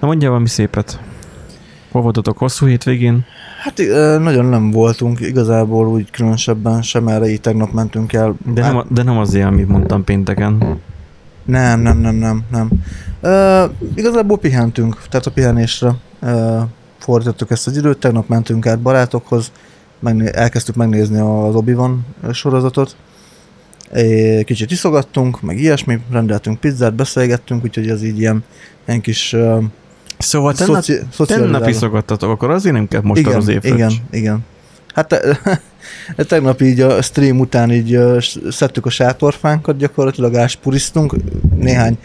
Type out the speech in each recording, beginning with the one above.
Na mondjál valami szépet. Hol voltatok hosszú hétvégén? Hát nagyon nem voltunk, igazából úgy különösebben sem erre, így tegnap mentünk el. De nem, de nem azért, amit mondtam pénteken. Nem, nem, nem, nem, nem. Ö, igazából pihentünk, tehát a pihenésre ö, fordítottuk ezt az időt, tegnap mentünk át barátokhoz, megné- elkezdtük megnézni az obi sorozatot, É, kicsit iszogattunk, meg ilyesmi, rendeltünk pizzát, beszélgettünk, úgyhogy ez így ilyen, ilyen kis uh, Szóval tennap, szoci- tennap iszogattatok, akkor azért nem kell most igen, az évfröccs. Igen, igen. Hát te, tegnap így a stream után így szedtük a sátorfánkat, gyakorlatilag áspuriztunk, néhány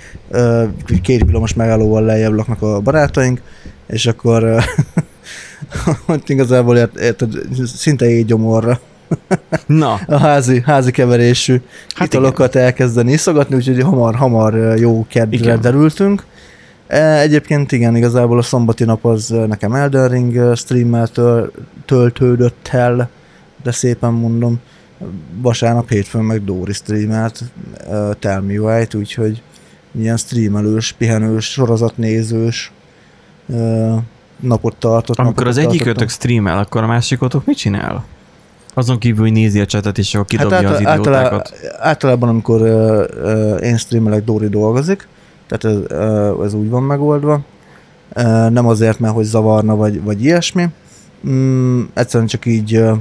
két villamos megállóval lejjebb laknak a barátaink, és akkor ott igazából ért, érted, szinte így gyomorra. Na. A házi, házi keverésű hát italokat igen. elkezdeni iszogatni, úgyhogy hamar, hamar jó kedvre derültünk. E, egyébként igen, igazából a szombati nap az nekem Elden Ring streammel töl, töltődött el, de szépen mondom, vasárnap, hétfőn meg Dóri streamelt uh, Tell Me White, úgyhogy ilyen streamelős, pihenős, sorozatnézős uh, napot tartott. Amikor napot az egyik streamel, akkor a másikotok mit csinál? Azon kívül, hogy nézi a csetet, és akkor kidobja hát által, az idiótákat. Általában, általában amikor uh, uh, én streamelek, Dóri dolgozik, tehát ez, ez úgy van megoldva. Nem azért, mert hogy zavarna, vagy, vagy ilyesmi. Mm, egyszerűen csak így uh,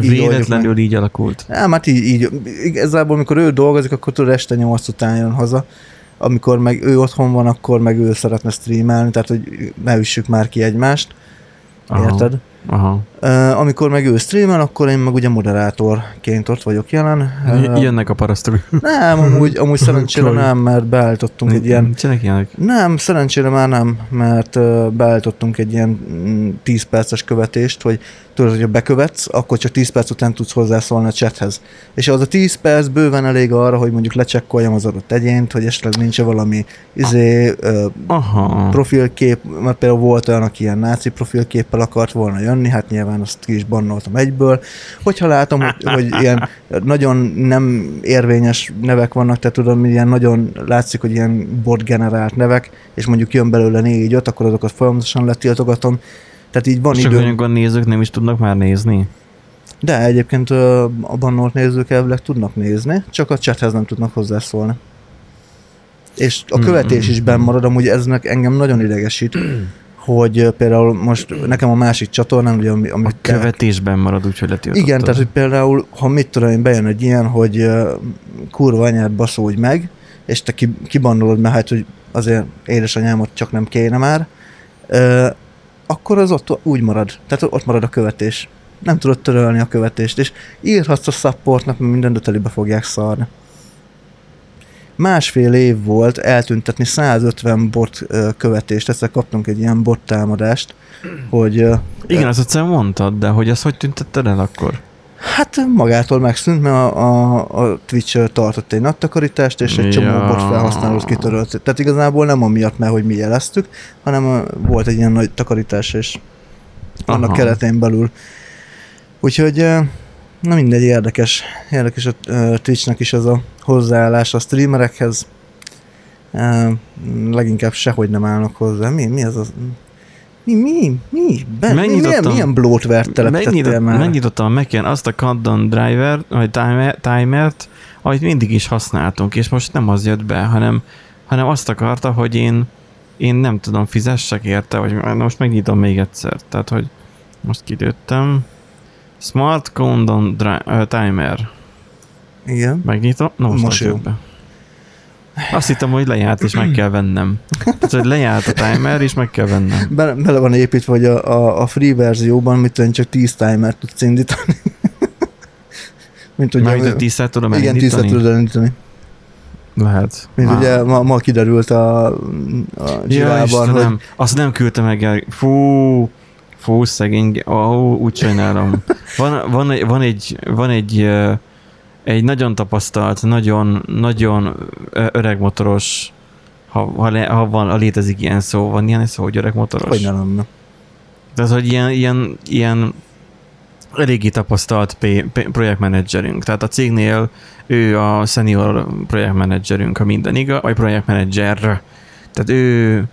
Véletlenül így, így alakult. Nem, hát így, így. Igazából, amikor ő dolgozik, akkor tudod este 8 után jön haza. Amikor meg ő otthon van, akkor meg ő szeretne streamelni, tehát hogy ne üssük már ki egymást. Aha. Érted? Aha. Amikor meg ő streamel, akkor én meg ugye moderátorként ott vagyok jelen. Jönnek a parasztok. Nem, amúgy, amúgy szerencsére nem, mert beállítottunk egy ilyen... Ilyenek? Nem, szerencsére már nem, mert beállítottunk egy ilyen 10 perces követést, hogy tudod, hogyha bekövetsz, akkor csak 10 perc után tudsz hozzászólni a chathez. És az a 10 perc bőven elég arra, hogy mondjuk lecsekkoljam az adott egyént, hogy esetleg nincs valami izé, Aha. profilkép, mert például volt olyan, aki ilyen náci profilképpel akart volna jönni, hát nyilván azt ki is bannoltam egyből. Hogyha látom, hogy, hogy ilyen nagyon nem érvényes nevek vannak, tehát tudom, ilyen nagyon látszik, hogy ilyen bot generált nevek, és mondjuk jön belőle négy-öt, akkor azokat folyamatosan letiltogatom. Tehát így van idő. Csak a nézők nem is tudnak már nézni? De egyébként a bannolt nézők elvileg tudnak nézni, csak a chathez nem tudnak hozzászólni. És a követés is benn marad, amúgy ez engem nagyon idegesít, hogy például most nekem a másik csatornán, ugye, ami, ami a követésben marad, úgyhogy letiltottad. Igen, tehát hogy például, ha mit tudom én, bejön egy ilyen, hogy uh, kurva anyát baszódj meg, és te kibannolod, mert hát, hogy azért édesanyámot csak nem kéne már, uh, akkor az ott úgy marad. Tehát ott marad a követés. Nem tudod törölni a követést, és írhatsz a supportnak, mert mindent telibe fogják szarni másfél év volt eltüntetni 150 bot követést, ezzel kaptunk egy ilyen bot támadást, hogy... Igen, azt egyszer mondtad, de hogy ezt hogy tüntetted el akkor? Hát magától megszűnt, mert a, a, a Twitch tartott egy nagy takarítást, és egy ja. csomó bot felhasználót kitörölt. Tehát igazából nem amiatt, mert hogy mi jeleztük, hanem volt egy ilyen nagy takarítás, és annak Aha. keretén belül. Úgyhogy Na mindegy, érdekes. Érdekes a Twitchnek is az a hozzáállás a streamerekhez. leginkább sehogy nem állnak hozzá. Mi, mi az az? Mi, mi, mi? Ben, mi milyen, milyen bloatware telepítettél már? Megnyitottam a mac azt a countdown driver, vagy timer, timert, amit mindig is használtunk, és most nem az jött be, hanem, hanem azt akarta, hogy én, én nem tudom, fizessek érte, vagy most megnyitom még egyszer. Tehát, hogy most kilőttem. Smart Countdown uh, Timer. Igen. Megnyitom? Na most, most jó. Be. Azt hittem, hogy lejárt, és meg kell vennem. Tehát, hogy lejárt a timer, és meg kell vennem. Bele, bele van építve, hogy a, a, a free verzióban mit tudom, csak 10 timer tudsz indítani. Mint hogy Már a 10 tudom Igen, 10 tudod elindítani. Lehet. Mint Már. ugye ma, ma kiderült a, a ja, hogy... Azt nem küldte meg el. Fú, Fú, szegény, oh, úgy sajnálom. Van, van, van, egy, van egy, egy nagyon tapasztalt, nagyon, nagyon öreg motoros, ha, ha, ha, van, ha létezik ilyen szó, van ilyen szó, hogy öreg motoros? Hogy nem, Tehát, hogy ilyen, ilyen, ilyen eléggé tapasztalt projektmenedzserünk. Tehát a cégnél ő a senior projektmenedzserünk, ha minden igaz, vagy projektmenedzser Tehát ő,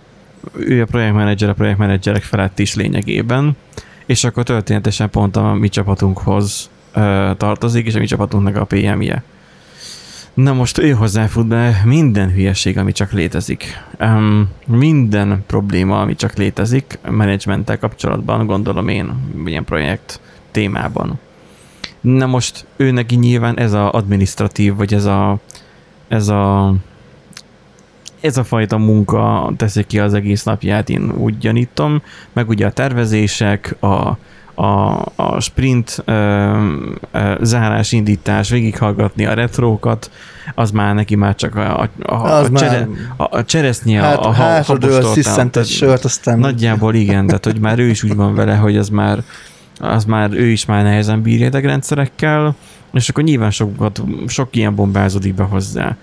ő a projektmenedzser a projektmenedzserek felett is lényegében, és akkor történetesen pont a mi csapatunkhoz ö, tartozik, és a mi csapatunknak a PM-je. Na most ő hozzáfut be minden hülyeség, ami csak létezik. Um, minden probléma, ami csak létezik, menedzsmenttel kapcsolatban, gondolom én, ilyen projekt témában. Na most ő neki nyilván ez a administratív, vagy ez a, ez a ez a fajta munka teszi ki az egész napját, én úgy gyanítom, meg ugye a tervezések, a, a, a sprint ö, ö, zárás, indítás, végighallgatni a retrókat, az már neki már csak a, a, a, a, csere, a, a cseresznye, hát, a, a habostortán. sört, aztán... Nagyjából igen, tehát hogy már ő is úgy van vele, hogy az már, az már ő is már nehezen bír idegrendszerekkel, és akkor nyilván sokat, sok ilyen bombázódik be hozzá.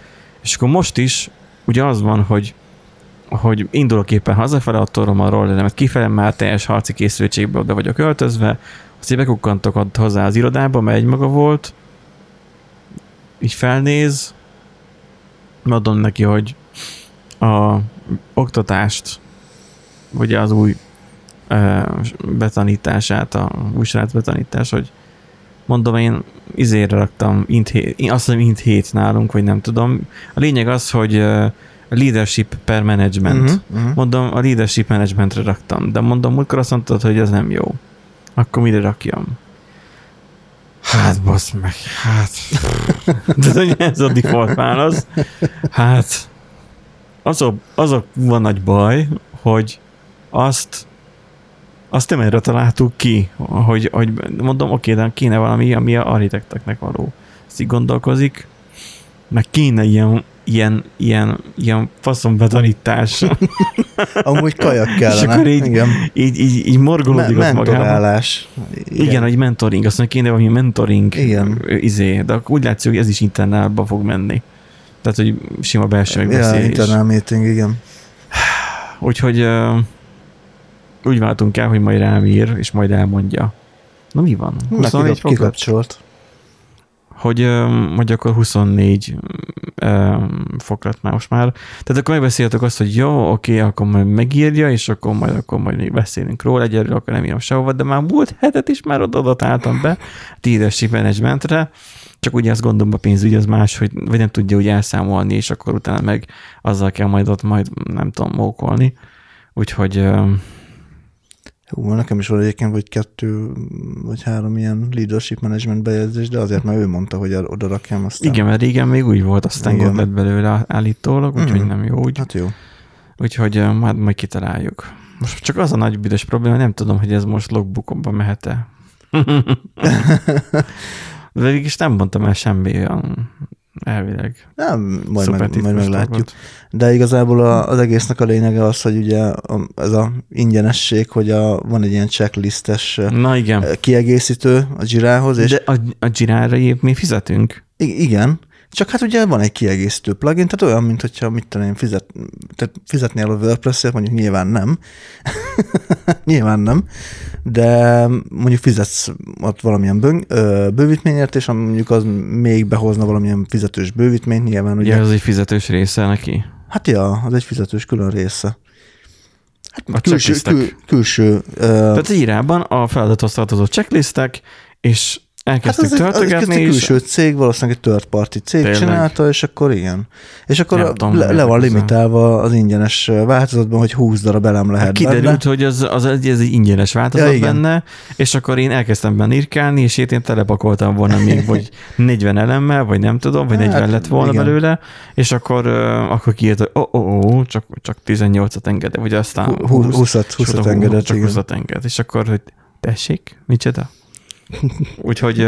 És akkor most is ugye az van, hogy hogy indulok éppen hazafele, torom a rolleremet kifele, már teljes harci készültségbe oda vagyok öltözve, aztán bekukkantok ott hozzá az irodába, mert egy maga volt, így felnéz, mondom neki, hogy a oktatást, ugye az új ö, betanítását, a új betanítás, hogy mondom, én izére raktam, int hét, azt hiszem int hét nálunk, vagy nem tudom. A lényeg az, hogy leadership per management. Uh-huh, uh-huh. Mondom, a leadership managementre raktam, de mondom, múltkor azt mondtad, hogy ez nem jó. Akkor mire rakjam? Hát, basz meg, hát. De hogy ez a default válasz. Hát, azok, azok van nagy baj, hogy azt azt nem erre találtuk ki, hogy, hogy mondom, oké, de kéne valami, ami a architekteknek való. Ezt így gondolkozik, meg kéne ilyen ilyen, ilyen, ilyen faszombetanítás. Amúgy kajak kellene. És akkor így, igen. így, így, így morgolódik Me- mentorálás. Igen. igen, hogy mentoring, azt mondja, kéne valami mentoring igen. izé, de úgy látszik, hogy ez is internálba fog menni. Tehát, hogy sima belső megbeszélés. Ja, internál meeting, igen. Úgyhogy úgy váltunk el, hogy majd rám ír, és majd elmondja. Na mi van? 24 kikapcsolt hogy, hogy akkor 24 fok lett már most már. Tehát akkor megbeszéltük azt, hogy jó, oké, akkor majd megírja, és akkor majd, akkor majd még beszélünk róla, egyelőre akkor nem írom sehova, de már múlt hetet is már adatáltam be leadership managementre, csak ugye azt gondolom a pénzügy az más, hogy vagy nem tudja úgy elszámolni, és akkor utána meg azzal kell majd ott majd nem tudom mókolni. Úgyhogy Hú, nekem is van egyébként, vagy kettő, vagy három ilyen leadership management bejegyzés, de azért, mert ő mondta, hogy oda rakjam azt. Igen, mert régen még úgy volt, aztán gond lett belőle állítólag, úgyhogy mm. nem jó úgy. Hát jó. Úgyhogy hát majd kitaláljuk. Most csak az a nagy büdös probléma, nem tudom, hogy ez most logbookomba mehet-e. De végig is nem mondtam el semmi olyan elvileg. Nem, majd, meg, majd meglátjuk. De igazából a, az egésznek a lényege az, hogy ugye ez a ingyenesség, hogy a, van egy ilyen checklistes Na igen. kiegészítő a Jirához. És De a, a Jirára mi fizetünk. I- igen, csak hát ugye van egy kiegészítő plugin, tehát olyan, mint hogyha mit tudom én, fizet, tehát fizetnél a WordPress-ért, mondjuk nyilván nem. nyilván nem, de mondjuk fizetsz ott valamilyen bő, bővítményért, és mondjuk az még behozna valamilyen fizetős bővítményt, nyilván ugye. Ja, az egy fizetős része neki? Hát ja, az egy fizetős külön része. Hát a külső, kül, külső. Uh, Tehát írában a feladathoz tartozó checklistek, és Elkezdtük hát ez egy, egy külső cég, valószínűleg egy third party cég Tényleg? csinálta, és akkor igen. És akkor tudom, le, le van limitálva az ingyenes változatban, hogy 20 darab elem lehet hát Kiderült, benne. hogy az, az egy, ez egy ingyenes változat ja, benne, és akkor én elkezdtem benne írkálni, és én telepakoltam volna még, vagy 40 elemmel, vagy nem tudom, vagy 40 hát, lett volna igen. belőle, és akkor, akkor kiírt, hogy oh, oh, oh, csak, csak 18-at enged, vagy aztán 20-at 20, 20 engedett. Csak 20-at enged, és akkor, hogy tessék, micsoda? Úgyhogy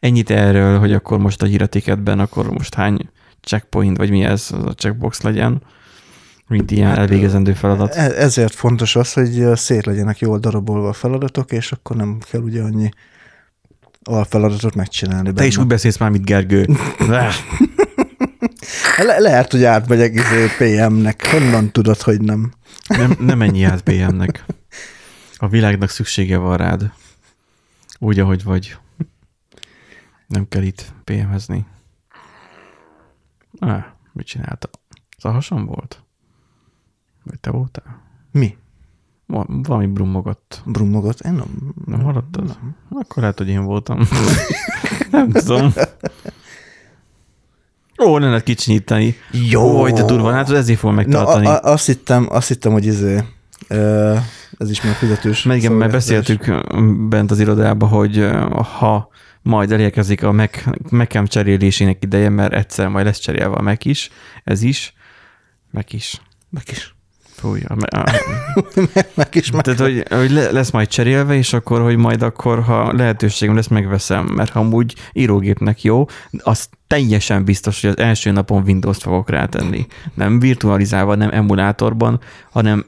ennyit erről, hogy akkor most a híratiketben akkor most hány checkpoint, vagy mi ez, az a checkbox legyen, mint ilyen hát, elvégezendő feladat. E-, ezért fontos az, hogy szét legyenek jól darabolva a feladatok, és akkor nem kell ugye annyi a feladatot megcsinálni. Te benne. is úgy beszélsz már, mint Gergő. Le- lehet, hogy átmegyek izé PM-nek. Honnan tudod, hogy nem? Nem, nem menj át PM-nek. A világnak szüksége van rád. Úgy, ahogy vagy. Nem kell itt PM-ezni. Ah, mit csinálta? Az a hasam volt? Te voltál? Mi? Valami brummogott. Brummogott? Én nem. Nem hallottad? Nem. Akkor lehet, hogy én voltam. nem tudom. Ó, nem lehet kicsinyíteni. Jó. Ó, de durva, hát ezért fog megtartani. Na, a, a, azt hittem, azt hittem, hogy izé, ez is már fizetős. Mert igen, mert beszéltük bent az irodában, hogy ha majd elérkezik a Mac, Mac cserélésének ideje, mert egyszer majd lesz cserélve a Mac is, ez is, Mac is. Mac is. Fúj, a, a, meg is meg. Tehát, hogy, hogy lesz majd cserélve, és akkor, hogy majd akkor, ha lehetőségem lesz, megveszem, mert ha amúgy írógépnek jó, az teljesen biztos, hogy az első napon Windows-t fogok rátenni. Nem virtualizálva, nem emulátorban, hanem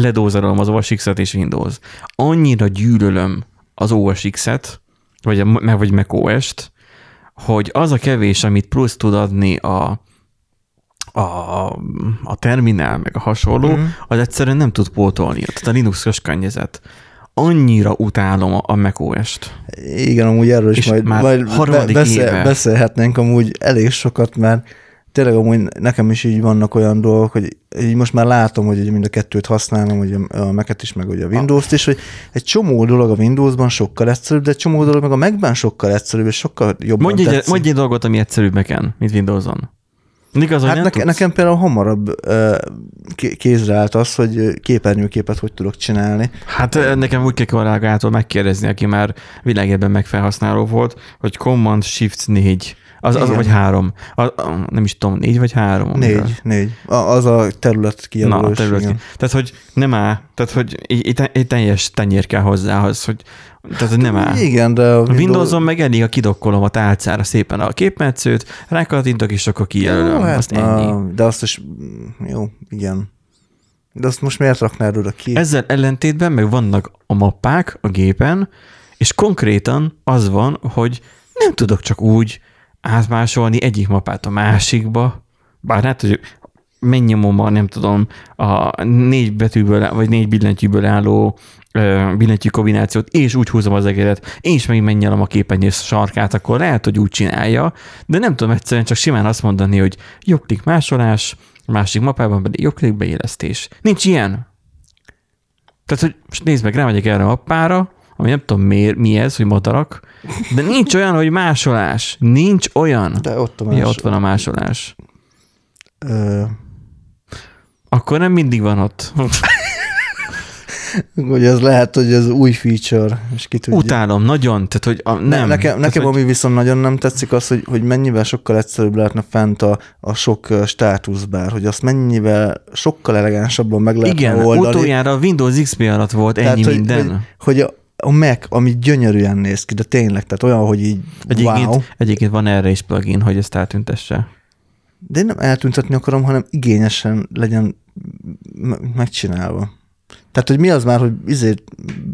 ledózarolom az OS X-et és Windows. Annyira gyűlölöm az OS X-et, vagy, a, vagy Mac OS-t, hogy az a kevés, amit plusz tud adni a, a, a terminál, meg a hasonló, mm. az egyszerűen nem tud pótolni. Tehát a Linux-os környezet. Annyira utálom a macOS-t. Igen, amúgy erről is És majd, majd beszél, beszélhetnénk amúgy elég sokat, mert tényleg amúgy nekem is így vannak olyan dolgok, hogy így most már látom, hogy mind a kettőt használom, hogy a Mac-et is, meg ugye a Windows-t is, hogy egy csomó dolog a Windows-ban sokkal egyszerűbb, de egy csomó dolog meg a Mac-ben sokkal egyszerűbb, és sokkal jobban mondj egy, mondj egy dolgot, ami egyszerűbb Mac-en, mint Windows-on. Igaz, hát neke, nekem például hamarabb kézre állt az, hogy képernyőképet hogy tudok csinálni. Hát nekem úgy kell kollégától megkérdezni, aki már világében megfelhasználó volt, hogy Command Shift 4 az, az vagy három. A, a, nem is tudom, négy vagy három? Négy, amivel. négy. A, az a terület kijelölés. Na, a terület ki. Tehát, hogy nem áll, tehát, hogy egy teljes tenyér kell hozzá, az, hogy tehát, hogy nem áll. Igen, de a Windows... Windows-on meg elég a kidokkolom a tálcára szépen a képmetszőt, rákattintok, és akkor kijelölöm. Jó, hát, azt ennyi. De azt is, jó, igen. De azt most miért raknál oda ki? Ezzel ellentétben meg vannak a mappák a gépen, és konkrétan az van, hogy nem tudok csak úgy átmásolni egyik mapát a másikba, bár hát, hogy megnyomom a, nem tudom, a négy betűből, vagy négy billentyűből álló billentyű kombinációt, és úgy húzom az egeret, és még megnyelem a képernyő sarkát, akkor lehet, hogy úgy csinálja, de nem tudom egyszerűen csak simán azt mondani, hogy jobbklik másolás, másik mapában pedig jobbklik beélesztés. Nincs ilyen. Tehát, hogy most nézd meg, rámegyek erre a mappára, ami nem tudom miért, mi ez, hogy madarak, de nincs olyan, hogy másolás. Nincs olyan. De ott a másolás. Ja, ott van a másolás. Ö... Akkor nem mindig van ott. hogy ez lehet, hogy ez új feature, és ki tudja. Utálom, nagyon, tehát hogy a, nem. ne, nekem, nekem tehát, ami hogy... viszont nagyon nem tetszik az, hogy, hogy mennyivel sokkal egyszerűbb lehetne fent a, a sok státuszbár, hogy azt mennyivel sokkal elegánsabban meg lehetne Igen, oldani. Igen, utoljára a Windows XP alatt volt ennyi tehát, minden. Hogy, hogy, hogy a, a Mac, ami gyönyörűen néz ki, de tényleg, tehát olyan, hogy így egyébként, wow. Egyébként van erre is plugin, hogy ezt eltüntesse. De én nem eltüntetni akarom, hanem igényesen legyen megcsinálva. Tehát, hogy mi az már, hogy izé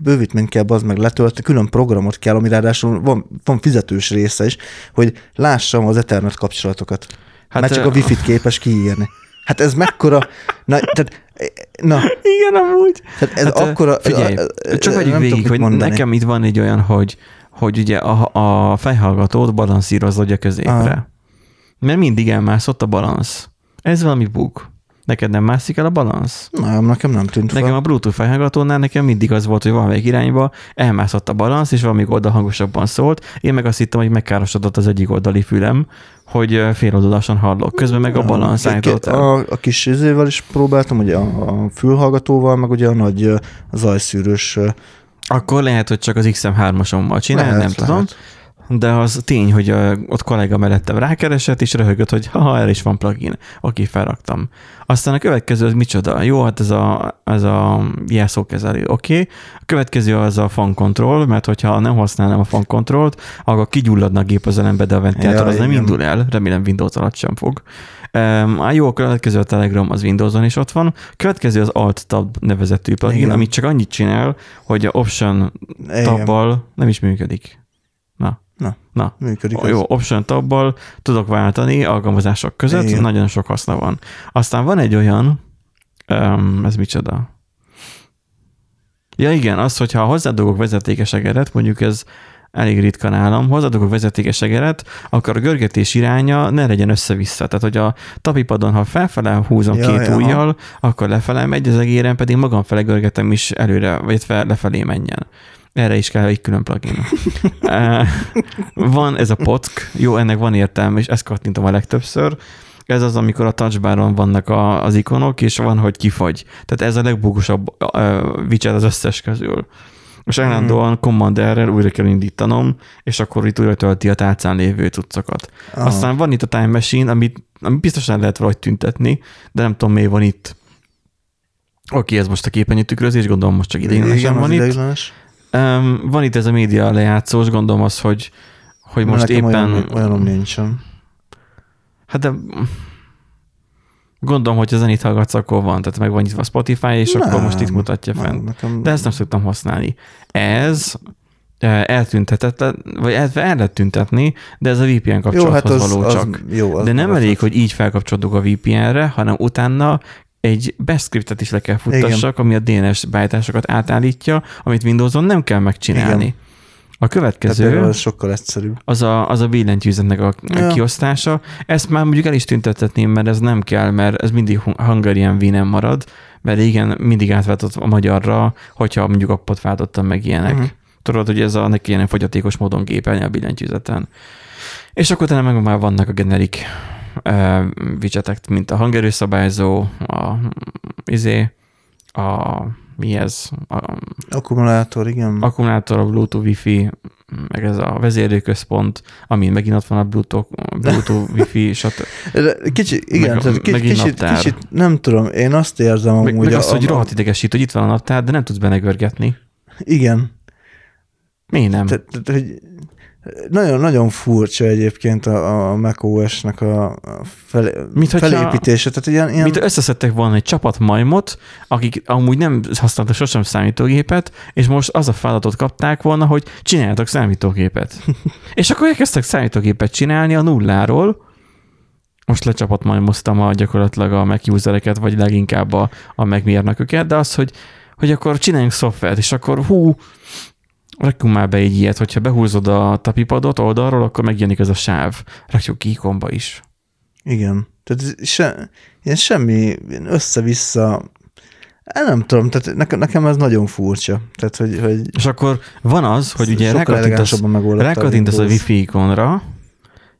bővítményt kell az meg letölteni, külön programot kell, ami ráadásul van, van fizetős része is, hogy lássam az Ethernet kapcsolatokat. Hát, mert csak a Wi-Fi-t képes kiírni. Hát ez mekkora... Na, tehát, na. Igen, amúgy. Tehát ez hát, akkora... Figyelj, csak vagyunk végig, hogy mondani. nekem itt van egy olyan, hogy, hogy ugye a, a fejhallgatót balanszírozod a középre. Aha. Mert mindig elmászott a balansz. Ez valami bug. Neked nem mászik el a balansz? Nem, nekem nem tűnt Nekem fel. a Bluetooth fejhallgatónál nekem mindig az volt, hogy valamelyik irányba elmászott a balansz, és valami oldal hangosabban szólt. Én meg azt hittem, hogy megkárosodott az egyik oldali fülem, hogy féloldalásan hallok. Közben meg a balansz a, a kis izével is próbáltam, ugye a, a fülhallgatóval, meg ugye a nagy zajszűrős akkor lehet, hogy csak az XM3-asommal csinál, lehet, nem lehet. tudom de az tény, hogy ott kollega mellettem rákeresett, és röhögött, hogy ha el is van plugin. Oké, felraktam. Aztán a következő az micsoda? Jó, hát ez a, ez a jelszókezelő, oké. A következő az a fan control, mert hogyha nem használnám a fan controlt, akkor kigyulladna a gép az elembe, de a ventilátor ja, az nem indul el, remélem Windows alatt sem fog. Um, jó, a következő a Telegram az Windows-on is ott van. Következő az Alt Tab nevezetű plugin, Igen. amit csak annyit csinál, hogy a Option tabbal nem is működik. Na, Na, működik. Jó, option tabbal tudok váltani alkalmazások között, Igen. nagyon sok haszna van. Aztán van egy olyan, um, ez micsoda? Ja igen, az, hogyha hozzádugok vezetékes egeret, mondjuk ez elég ritka nálam, hozzáadok a vezetékes egeret, akkor a görgetés iránya ne legyen össze-vissza. Tehát, hogy a tapipadon, ha felfele húzom ja, két ja. ujjal, akkor lefele megy, az egéren pedig magam fele görgetem is előre, vagy fel, lefelé menjen. Erre is kell egy külön plugin. van ez a pock, jó, ennek van értelme, és ezt kattintom a legtöbbször. Ez az, amikor a touchbaron vannak a, az ikonok, és van, hogy kifagy. Tehát ez a legbugosabb uh, widget az összes közül. És állandóan mm. Commanderrel újra kell indítanom, és akkor itt újra tölti a tálcán lévő cuccokat. Aha. Aztán van itt a Time Machine, amit, amit biztosan lehet valahogy tüntetni, de nem tudom, mi van itt. Oké, ez most a képernyő tükrözés, gondolom most csak ideiglenesen van itt. Um, van itt ez a média lejátszós, gondolom az, hogy, hogy most éppen... Olyan, olyanom nincsen. Hát de gondolom, hogy a zenét hallgatsz, akkor van, tehát meg van nyitva a Spotify, és nem, akkor most itt mutatja nem, fent. Nekem... De ezt nem szoktam használni. Ez e, eltüntetetlen, vagy el, el lehet tüntetni, de ez a VPN kapcsolathoz jó, hát az, való csak. Az, jó, az de nem az elég, az. hogy így felkapcsolódunk a VPN-re, hanem utána egy best scriptet is le kell futtassak, Igen. ami a DNS beállításokat átállítja, amit Windows-on nem kell megcsinálni. Igen. A következő... az sokkal egyszerűbb. Az a, az a billentyűzetnek a ja. kiosztása. Ezt már mondjuk el is tüntethetném, mert ez nem kell, mert ez mindig Hungarian v marad, mert igen, mindig átváltott a magyarra, hogyha mondjuk appot váltottam meg ilyenek. Uh-huh. Tudod, hogy ez a neki ilyen fogyatékos módon gépelni a billentyűzeten. És akkor utána meg már vannak a generik widgetek, mint a hangerőszabályzó, a izé, a mi ez? A, akkumulátor, igen. Akkumulátor, a Bluetooth Wi-Fi, meg ez a vezérlőközpont, amin megint ott van a Bluetooth, Bluetooth Wi-Fi, stb. Kicsi, igen, meg, tehát kicsit, kicsit, kicsit, nem tudom, én azt érzem amúgy. Meg, meg azt, a, hogy rohadt idegesít, hogy itt van a naptár, de nem tudsz benne görgetni. Igen. Miért nem? Tehát, tehát, hogy nagyon, nagyon furcsa egyébként a, a macOS-nek a fel, mit, felépítése. Tehát ilyen, ilyen... Mit összeszedtek volna egy csapat majmot, akik amúgy nem használtak sosem számítógépet, és most az a feladatot kapták volna, hogy csináljatok számítógépet. és akkor elkezdtek számítógépet csinálni a nulláról, most lecsapat majmoztam a gyakorlatilag a Mac usereket, vagy leginkább a, a megmérnököket, de az, hogy, hogy akkor csináljunk szoftvert, és akkor hú, rakjunk már be egy ilyet, hogyha behúzod a tapipadot oldalról, akkor megjelenik ez a sáv. Rakjuk ki ikonba is. Igen. Tehát se, ilyen semmi össze-vissza el nem tudom, tehát nekem, nekem ez nagyon furcsa. Tehát, hogy, hogy és akkor van az, hogy ugye rákattintasz, rákattintasz a, a wifi ikonra,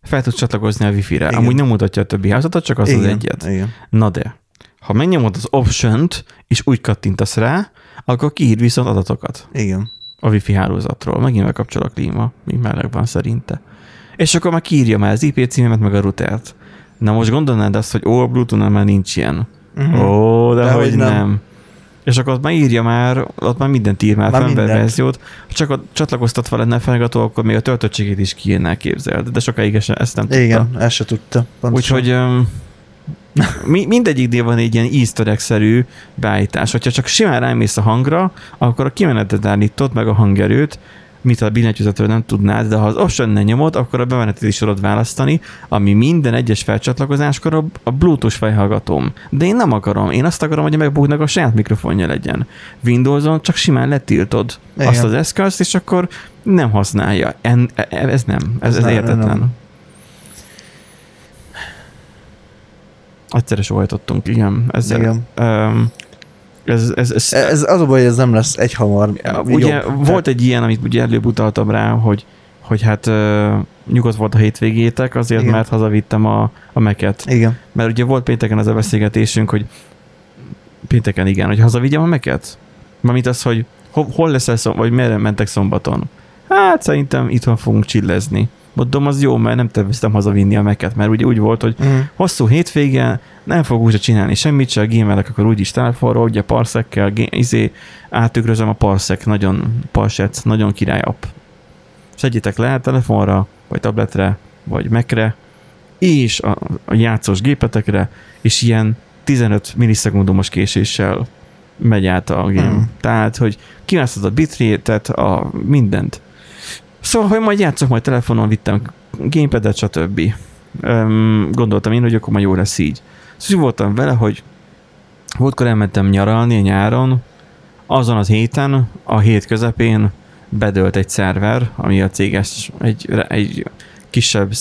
fel tudsz csatlakozni a wifi-re. Igen. Amúgy nem mutatja a többi házatot, csak az Igen. az egyet. Igen. Na de, ha megnyomod az option-t, és úgy kattintasz rá, akkor kiír viszont adatokat. Igen a wifi hálózatról. Megint megkapcsol a klíma, mi meleg van szerinte. És akkor már kiírja már az IP címet, meg a routert. Na most gondolnád azt, hogy ó, a Bluetooth-nál már nincs ilyen. Uh-huh. Ó, de, de hogy nem. nem. És akkor ott már írja már, ott már mindent ír már, már verziót. Ha csak a csatlakoztatva lenne felgató, akkor még a töltöttségét is kiírná, képzeld. De sokáig ezt nem tudta. Igen, ezt se tudta. Pontosan. Úgyhogy mi, mindegyiknél van egy ilyen easter beállítás. Hogyha csak simán rámész a hangra, akkor a kimenetet állítod, meg a hangerőt, mit a billentyűzetről nem tudnád, de ha az option ne nyomod, akkor a bemenetet is tudod választani, ami minden egyes felcsatlakozáskor a, a Bluetooth fejhallgatóm. De én nem akarom, én azt akarom, hogy a megbuknak a saját mikrofonja legyen. Windows-on csak simán letiltod Igen. azt az eszközt, és akkor nem használja. En, e, ez nem, ez, ez, ez nem, értetlen. Nem. Egyszerre sohajtottunk, igen. Ezzel, igen. Um, ez, ez, ez, ez, az a baj, hogy ez nem lesz egy hamar Ugye jobb. volt egy ilyen, amit ugye előbb utaltam rá, hogy, hogy hát uh, nyugodt volt a hétvégétek, azért, Igen. mert hazavittem a, a meket. Igen. Mert ugye volt pénteken az a beszélgetésünk, hogy pénteken igen, hogy hazavigyem a meket? Mármint az, hogy hol, hol leszel, szom, vagy merre mentek szombaton? Hát szerintem itthon fogunk csillezni. Mondom, az jó, mert nem terveztem hazavinni a meket, mert ugye úgy volt, hogy uh-huh. hosszú hétvége, nem fog úgy csinálni semmit, csak gémelek, akkor úgyis telefonról, ugye parszekkel, izé, átükrözöm a parszek, nagyon parsec, nagyon király app. Szedjétek le telefonra, vagy tabletre, vagy mekre, és a, a játszós gépetekre, és ilyen 15 millisekundumos késéssel megy át a game. Hmm. Tehát, hogy kiválasztod a bitrate-et, a mindent. Szóval, hogy majd játszok majd telefonon, vittem gamepadet, stb. Um, gondoltam én, hogy akkor majd jó lesz így. Szóval voltam vele, hogy voltkor elmentem nyaralni nyáron, azon az héten, a hét közepén bedölt egy szerver, ami a céges, egy, egy kisebb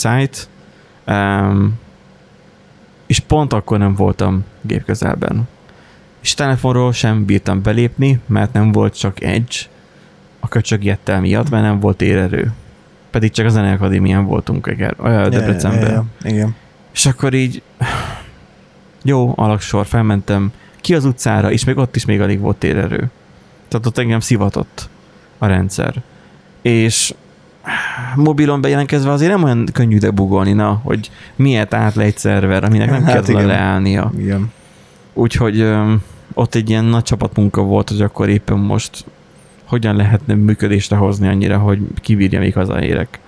um, és pont akkor nem voltam gépközelben. És telefonról sem bírtam belépni, mert nem volt csak Edge, a köcsög jettel miatt, mert nem volt érerő. Pedig csak a Zene Akadémián voltunk Eger, Debrecenben. Yeah, yeah, yeah, igen. És akkor így jó, alaksor, felmentem ki az utcára, és még ott is még alig volt térerő. Tehát ott engem szivatott a rendszer. És mobilon bejelentkezve azért nem olyan könnyű debugolni, na, hogy miért át le egy szerver, aminek nem hát kell leállnia. Igen. Úgyhogy ott egy ilyen nagy csapatmunka volt, hogy akkor éppen most hogyan lehetne működésre hozni annyira, hogy kivírja még hazaérek.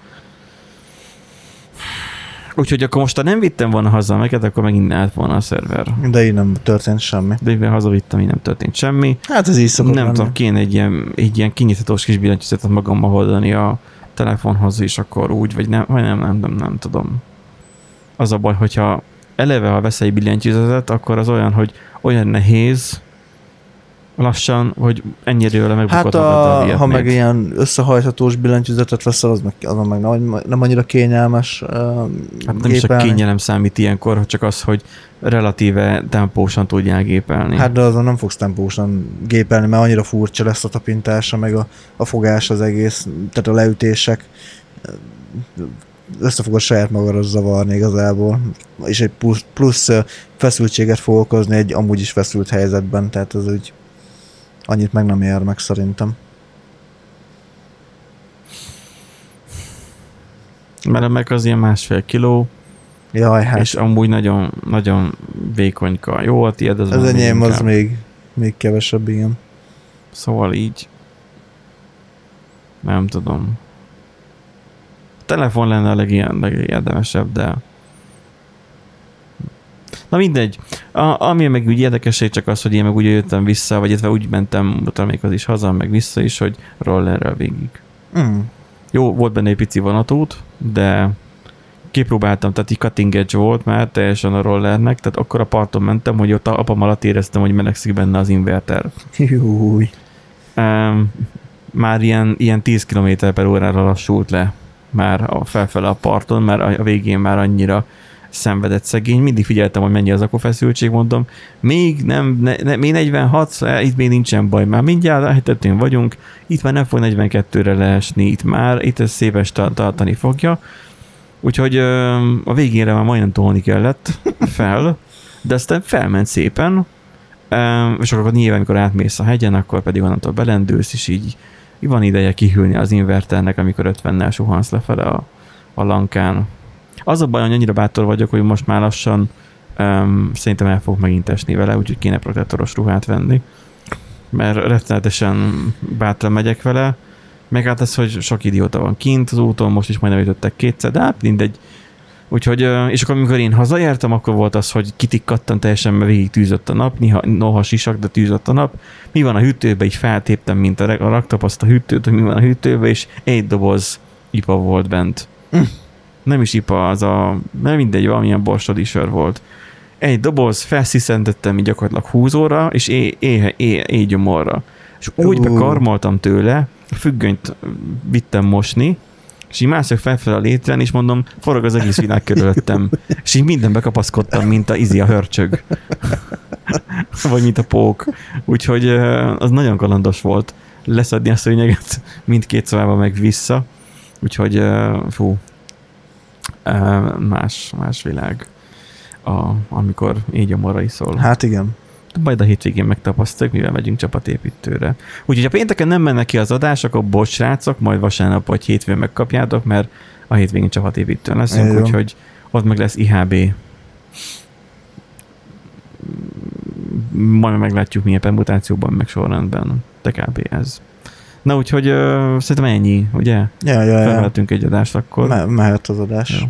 Úgyhogy akkor most, ha nem vittem volna haza meket, akkor megint állt volna a szerver. De így nem történt semmi. De én hazavittem, így nem történt semmi. Hát ez így szokott Nem lenni. tudom, kéne egy ilyen, egy ilyen kinyithatós kis billentyűzetet magammal hordani a telefonhoz, és akkor úgy, vagy nem, vagy nem, nem, nem, nem tudom. Az a baj, hogyha eleve, ha vesz egy billentyűzetet, akkor az olyan, hogy olyan nehéz, lassan, hogy ennyire megbukott Hát a, ha meg ilyen összehajthatós billentyűzetet veszel, az meg, az meg nem, nem annyira kényelmes uh, Hát nem is a kényelem számít ilyenkor, csak az, hogy relatíve tempósan tudják gépelni. Hát de azon nem fogsz tempósan gépelni, mert annyira furcsa lesz a tapintása, meg a, a fogás az egész, tehát a leütések. Össze fogod saját magadra zavarni igazából, és egy plusz, plusz feszültséget fog okozni egy amúgy is feszült helyzetben, tehát az úgy annyit meg nem ér meg szerintem. Mert meg az ilyen másfél kiló, Jaj, hát. és amúgy nagyon, nagyon vékonyka. Jó, a tiéd az Az enyém az még, még kevesebb, igen. Szóval így nem tudom. A telefon lenne a legérdemesebb, de Na mindegy. A, ami meg úgy érdekesség csak az, hogy én meg úgy jöttem vissza, vagy illetve úgy mentem, az is haza, meg vissza is, hogy rollerrel végig. Mm. Jó, volt benne egy pici vonatút, de kipróbáltam, tehát így cutting edge volt már teljesen a rollernek, tehát akkor a parton mentem, hogy ott a apam alatt éreztem, hogy melegszik benne az inverter. Júj. Um, már ilyen, ilyen 10 km per órára lassult le már a felfele a parton, mert a végén már annyira szenvedett szegény, mindig figyeltem, hogy mennyi az feszültség, mondom, még nem, ne, ne, még 46, itt még nincsen baj, már mindjárt a hetetén vagyunk, itt már nem fog 42-re leesni, itt már, itt ez szépen tartani fogja, úgyhogy a végére már majdnem tolni kellett fel, de aztán felment szépen, és akkor nyilván, amikor átmész a hegyen, akkor pedig onnantól belendülsz, és így van ideje kihűlni az inverternek, amikor 50-nel suhansz lefele a, a lankán. Az a baj, hogy annyira bátor vagyok, hogy most már lassan um, szerintem el fog megint esni vele, úgyhogy kéne protektoros ruhát venni. Mert rettenetesen bátran megyek vele, meg hát ez, hogy sok idióta van kint az úton, most is majdnem ütöttek kétszer, de hát mindegy. Úgyhogy, és akkor amikor én hazaértem, akkor volt az, hogy kitikkattam teljesen, mert végig tűzött a nap, néha, noha sisak, de tűzött a nap. Mi van a hűtőben, így feltéptem, mint a, a raktapaszt a hűtőt, hogy mi van a hűtőben, és egy doboz ipa volt bent. Nem is ipa, az a, nem mindegy, valamilyen borsodi sör volt. Egy doboz, felsziszentettem így gyakorlatilag húzóra, és é, é, é, é gyomorra. És úgy uh. bekarmoltam tőle, a függönyt vittem mosni, és így mászok felfelé a létren, és mondom, forog az egész világ körülöttem. és így mindenbe kapaszkodtam, mint a izi a hörcsög. Vagy mint a pók. Úgyhogy az nagyon kalandos volt leszedni a szőnyeget mindkét szobába meg vissza. Úgyhogy fú, más, más világ, a, amikor így a mora iszol. Hát igen. Majd a hétvégén megtapasztaljuk, mivel megyünk csapatépítőre. Úgyhogy ha pénteken nem mennek ki az adás, akkor bocs srácok, majd vasárnap vagy hétfőn megkapjátok, mert a hétvégén csapatépítőn leszünk, úgyhogy ott meg lesz IHB. Majd meglátjuk milyen permutációban, meg sorrendben. Kb. ez. Na úgyhogy uh, szerintem ennyi, ugye? Ja, ja, ja. Felvettünk egy adást akkor. Me- mehet az adás. Jó.